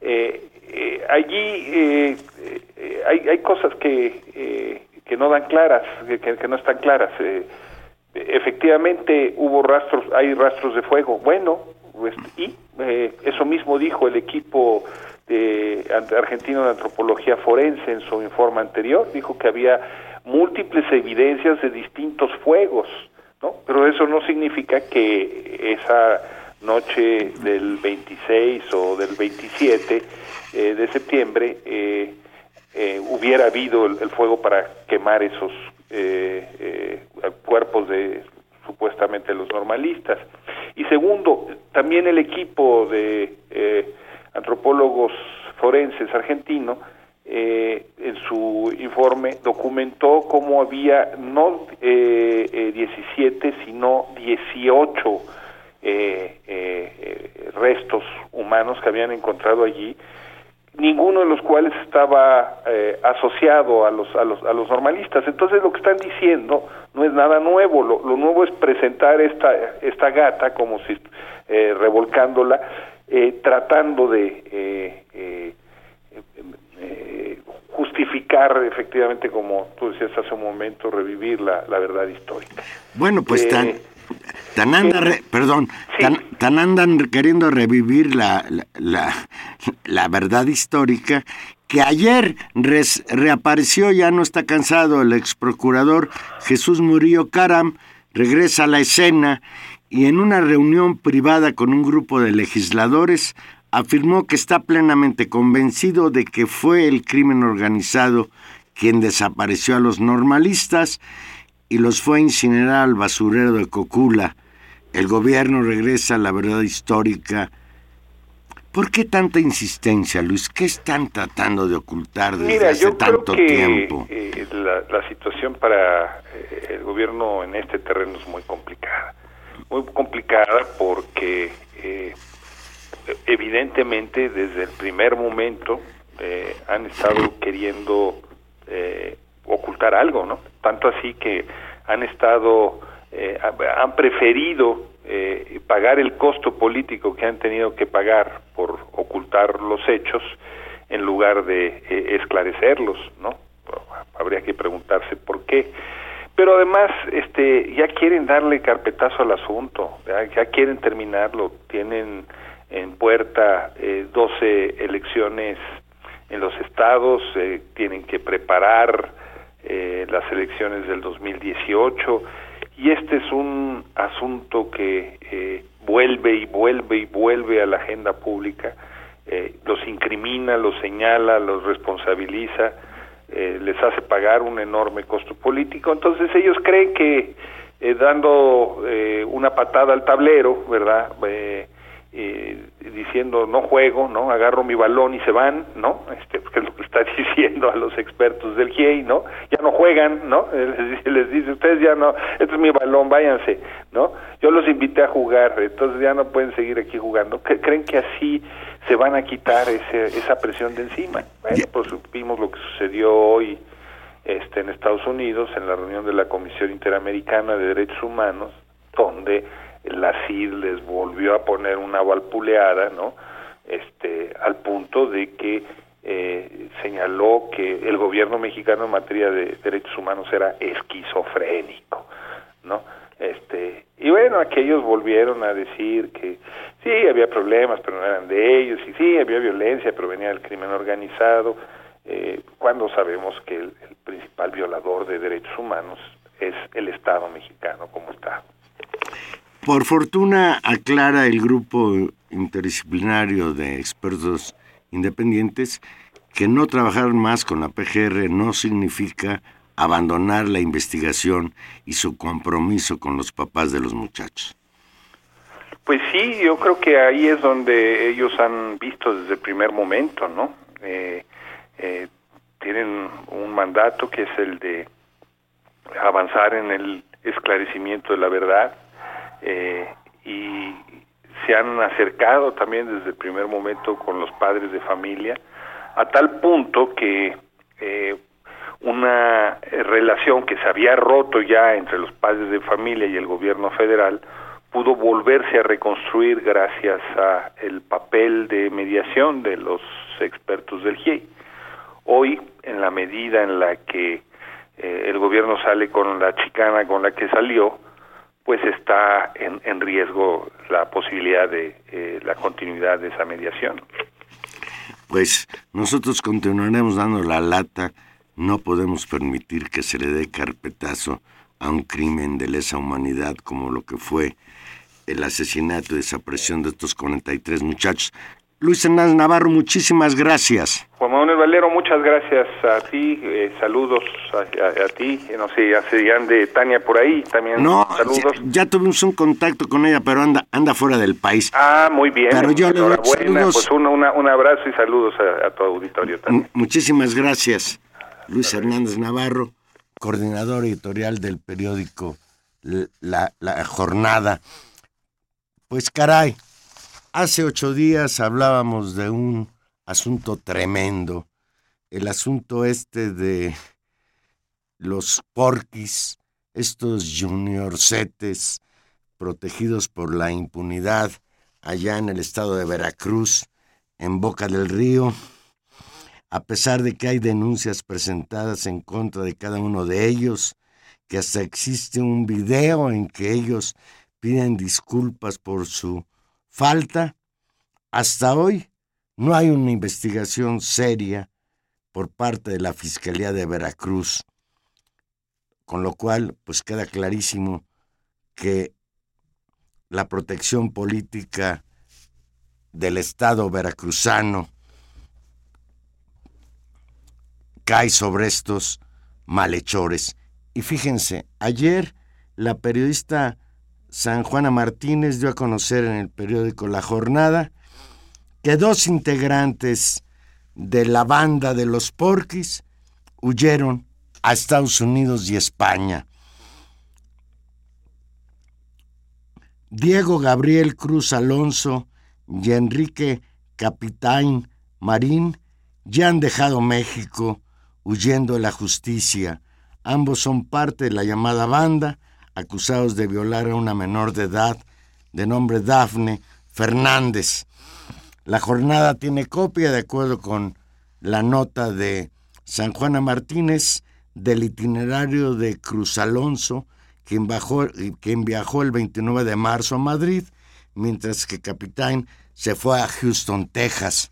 Eh, eh, allí eh, eh, hay, hay, cosas que, que no dan claras, que, que no están claras. efectivamente hubo rastros, hay rastros de fuego. Bueno, y eso mismo dijo el equipo de argentino de antropología forense en su informe anterior, dijo que había múltiples evidencias de distintos fuegos, ¿no? Pero eso no significa que esa noche del 26 o del 27 eh, de septiembre eh, eh, hubiera habido el, fuego para quemar esos cuerpos de supuestamente los normalistas. Y segundo, también el equipo de antropólogos forenses argentino en su informe documentó cómo había no 17 sino 18 restos humanos que habían encontrado allí ninguno de los cuales estaba eh, asociado a los, a los a los normalistas. Entonces lo que están diciendo no es nada nuevo. Lo, nuevo es presentar esta esta gata como si eh, revolcándola eh, tratando de justificar efectivamente como tú decías hace un momento revivir la, la verdad histórica. Bueno pues tan Tan andan, perdón, tan, andan queriendo revivir la, la, verdad histórica que ayer reapareció, ya no está cansado, el ex procurador Jesús Murillo Caram, regresa a la escena y en una reunión privada con un grupo de legisladores afirmó que está plenamente convencido de que fue el crimen organizado quien desapareció a los normalistas y los fue a incinerar al basurero de Cocula. El gobierno regresa a la verdad histórica. ¿Por qué tanta insistencia, Luis? ¿Qué están tratando de ocultar desde hace tanto tiempo? Eh, la, situación para eh, el gobierno en este terreno es muy complicada. muy complicada porque eh, evidentemente desde el primer momento han estado queriendo ocultar algo, ¿no? Tanto así que han estado, eh, han preferido eh, pagar el costo político que han tenido que pagar por ocultar los hechos en lugar de eh, esclarecerlos, ¿no? Habría que preguntarse por qué. Pero además, este, ya quieren darle carpetazo al asunto, ya, quieren terminarlo, tienen en puerta eh, 12 elecciones en los estados, eh, tienen que preparar eh, las elecciones del 2018 y este es un asunto que eh, vuelve y vuelve y vuelve a la agenda pública, eh, los incrimina, los señala, los responsabiliza, eh, les hace pagar un enorme costo político, entonces ellos creen que eh, dando eh, una patada al tablero, ¿verdad? Eh, diciendo no juego, ¿no? Agarro mi balón y se van, ¿no? Este, porque es lo que está *laughs* diciendo a los expertos del GIEI, ¿no? Ya no juegan, ¿no? *laughs* Les dice, les dice, ustedes ya no, este es mi balón, váyanse, ¿no? Yo los invité a jugar, entonces ya no pueden seguir aquí jugando. ¿Creen que así se van a quitar ese, esa presión de encima? Bueno, pues supimos lo que sucedió hoy este, en Estados Unidos, en la reunión de la Comisión Interamericana de Derechos Humanos, donde la CID les volvió a poner una valpuleada, ¿no? Este, al punto de que eh, señaló que el gobierno mexicano en materia de derechos humanos era esquizofrénico, ¿no? Este, y bueno, aquellos volvieron a decir que sí, había problemas, pero no eran de ellos, y sí, había violencia, pero venía del crimen organizado, eh, cuando sabemos que el, el principal violador de derechos humanos es el Estado mexicano como Estado. Por fortuna, aclara el grupo interdisciplinario de expertos independientes que no trabajar más con la PGR no significa abandonar la investigación y su compromiso con los papás de los muchachos. Pues sí, yo creo que ahí es donde ellos han visto desde el primer momento, ¿no? Eh, eh, tienen un mandato que es el de avanzar en el esclarecimiento de la verdad, eh, y se han acercado también desde el primer momento con los padres de familia, a tal punto que eh, una relación que se había roto ya entre los padres de familia y el gobierno federal pudo volverse a reconstruir gracias a el papel de mediación de los expertos del GIEI. Hoy, en la medida en la que eh, el gobierno sale con la chicana con la que salió, pues está en, en riesgo la posibilidad de eh, la continuidad de esa mediación. Pues nosotros continuaremos dando la lata, no podemos permitir que se le dé carpetazo a un crimen de lesa humanidad como lo que fue el asesinato y desaparición de estos 43 muchachos. Luis Hernández Navarro, muchísimas gracias. Juan Manuel Valero, muchas gracias a ti, eh, saludos a, a, a, ti, no sé, ya se de Tania por ahí, también no, saludos. Ya, ya, tuvimos un contacto con ella, pero anda anda fuera del país. Ah, muy bien. Pero yo le doy saludos. Pues un, una, un abrazo y saludos a, a tu auditorio también. M muchísimas gracias, Luis Hernández Navarro, coordinador editorial del periódico La, la Jornada. Pues caray, Hace ocho días hablábamos de un asunto tremendo, el asunto este de los porquis, estos juniorcetes protegidos por la impunidad allá en el estado de Veracruz, en Boca del Río, a pesar de que hay denuncias presentadas en contra de cada uno de ellos, que hasta existe un video en que ellos piden disculpas por su falta, hasta hoy no hay una investigación seria por parte de la Fiscalía de Veracruz, con lo cual pues queda clarísimo que la protección política del Estado veracruzano cae sobre estos malhechores. Y fíjense, ayer la periodista San Juana Martínez dio a conocer en el periódico La Jornada que dos integrantes de la banda de los Porquis huyeron a Estados Unidos y España. Diego Gabriel Cruz Alonso y Enrique Capitán Marín ya han dejado México huyendo de la justicia. Ambos son parte de la llamada banda, acusados de violar a una menor de edad de nombre Dafne Fernández. La jornada tiene copia, de acuerdo con la nota de San Juana Martínez, del itinerario de Cruz Alonso, quien, quien viajó el 29 de marzo a Madrid, mientras que Capitán se fue a Houston, Texas.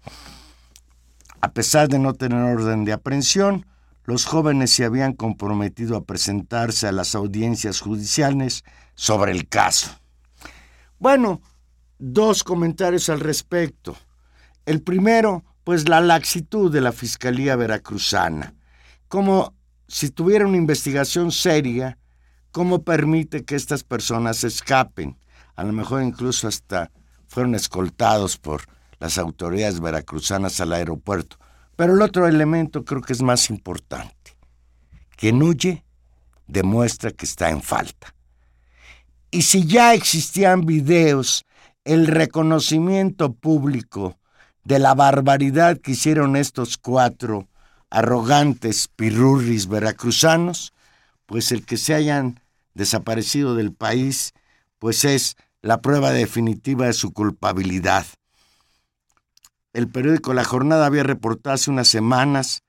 A pesar de no tener orden de aprehensión, los jóvenes se habían comprometido a presentarse a las audiencias judiciales sobre el caso. Bueno, dos comentarios al respecto. El primero, pues la laxitud de la Fiscalía Veracruzana. Como si tuviera una investigación seria, ¿cómo permite que estas personas escapen? A lo mejor incluso hasta fueron escoltados por las autoridades veracruzanas al aeropuerto. Pero el otro elemento creo que es más importante. Quien huye demuestra que está en falta. Y si ya existían videos, el reconocimiento público de la barbaridad que hicieron estos cuatro arrogantes pirurris veracruzanos, pues el que se hayan desaparecido del país, pues es la prueba definitiva de su culpabilidad. El periódico La Jornada había reportado hace unas semanas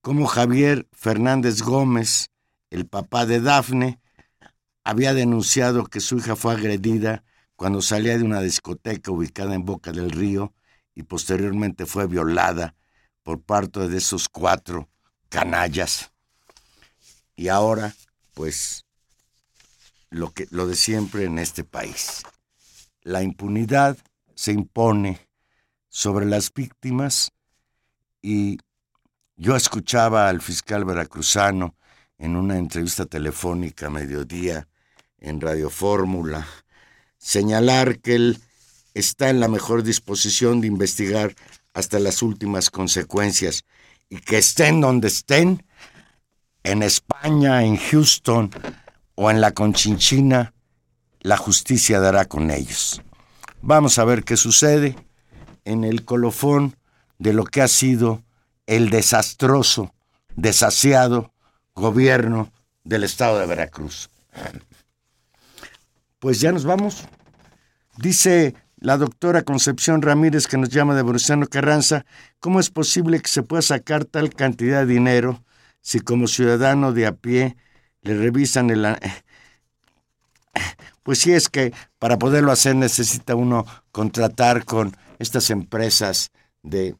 cómo Javier Fernández Gómez, el papá de Dafne, había denunciado que su hija fue agredida cuando salía de una discoteca ubicada en Boca del Río y posteriormente fue violada por parte de esos cuatro canallas. Y ahora, pues, lo, que, lo de siempre en este país. La impunidad se impone sobre las víctimas y yo escuchaba al fiscal veracruzano en una entrevista telefónica a mediodía en Radio Fórmula, señalar que él está en la mejor disposición de investigar hasta las últimas consecuencias y que estén donde estén, en España, en Houston o en la Conchinchina, la justicia dará con ellos. Vamos a ver qué sucede en el colofón de lo que ha sido el desastroso, desasiado gobierno del estado de Veracruz. Pues ya nos vamos. Dice la doctora Concepción Ramírez, que nos llama de Bruciano Carranza, ¿cómo es posible que se pueda sacar tal cantidad de dinero si como ciudadano de a pie le revisan el... Pues sí es que para poderlo hacer necesita uno contratar con estas empresas de...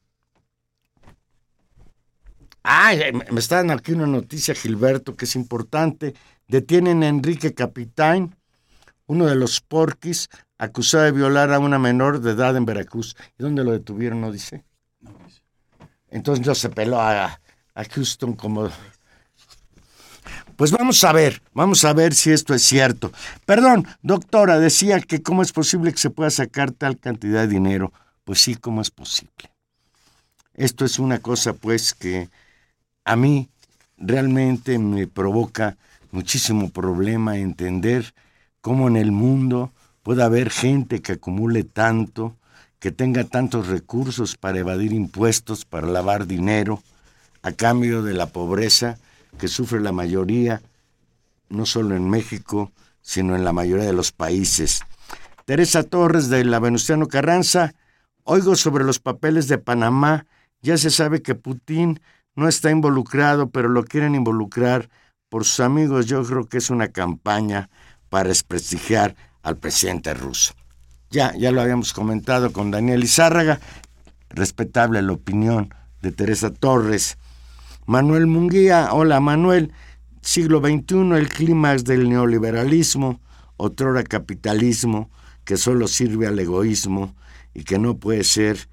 Ah, me está dando aquí una noticia, Gilberto, que es importante. Detienen a Enrique Capitán, uno de los porquis, acusado de violar a una menor de edad en Veracruz. ¿Y dónde lo detuvieron? No dice. Entonces no se peló a, a Houston como... Pues vamos a ver, vamos a ver si esto es cierto. Perdón, doctora, decía que cómo es posible que se pueda sacar tal cantidad de dinero. Pues sí, cómo es posible. Esto es una cosa pues que a mí realmente me provoca muchísimo problema entender cómo en el mundo puede haber gente que acumule tanto, que tenga tantos recursos para evadir impuestos, para lavar dinero, a cambio de la pobreza que sufre la mayoría, no solo en México, sino en la mayoría de los países. Teresa Torres de la Venustiano Carranza, oigo sobre los papeles de Panamá, ya se sabe que Putin no está involucrado, pero lo quieren involucrar por sus amigos. Yo creo que es una campaña para desprestigiar al presidente ruso. Ya, ya lo habíamos comentado con Daniel Izárraga, respetable la opinión de Teresa Torres. Manuel Munguía, hola Manuel, siglo XXI, el clímax del neoliberalismo, otrora capitalismo, que solo sirve al egoísmo y que no puede ser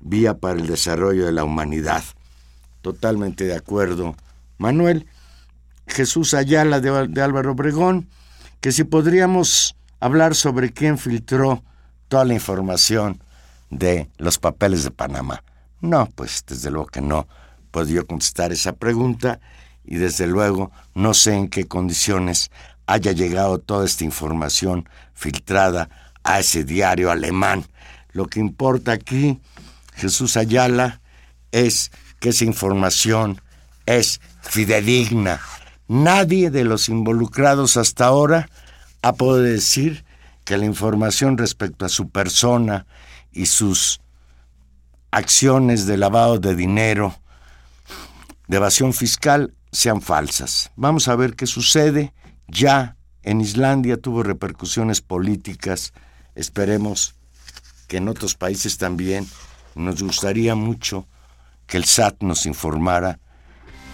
vía para el desarrollo de la humanidad. Totalmente de acuerdo. Manuel, Jesús Ayala de, Álvaro Obregón, que si podríamos hablar sobre quién filtró toda la información de los papeles de Panamá. No, pues desde luego que no puedo contestar esa pregunta y desde luego no sé en qué condiciones haya llegado toda esta información filtrada a ese diario alemán. Lo que importa aquí, Jesús Ayala, es que esa información es fidedigna. Nadie de los involucrados hasta ahora ha podido decir que la información respecto a su persona y sus acciones de lavado de dinero, de evasión fiscal, sean falsas. Vamos a ver qué sucede. Ya en Islandia tuvo repercusiones políticas. Esperemos que en otros países también. Nos gustaría mucho que el SAT nos informara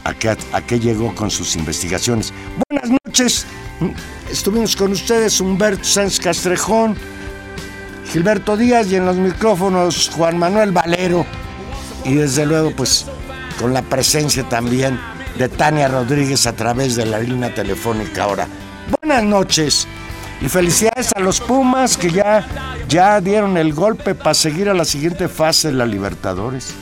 a qué, a qué llegó con sus investigaciones. Buenas noches. Estuvimos con ustedes Humberto Sánchez Castrejón, Gilberto Díaz y en los micrófonos Juan Manuel Valero. Y desde luego, pues, con la presencia también de Tania Rodríguez a través de la línea telefónica ahora. Buenas noches y felicidades a los Pumas que ya, ya dieron el golpe para seguir a la siguiente fase de la Libertadores.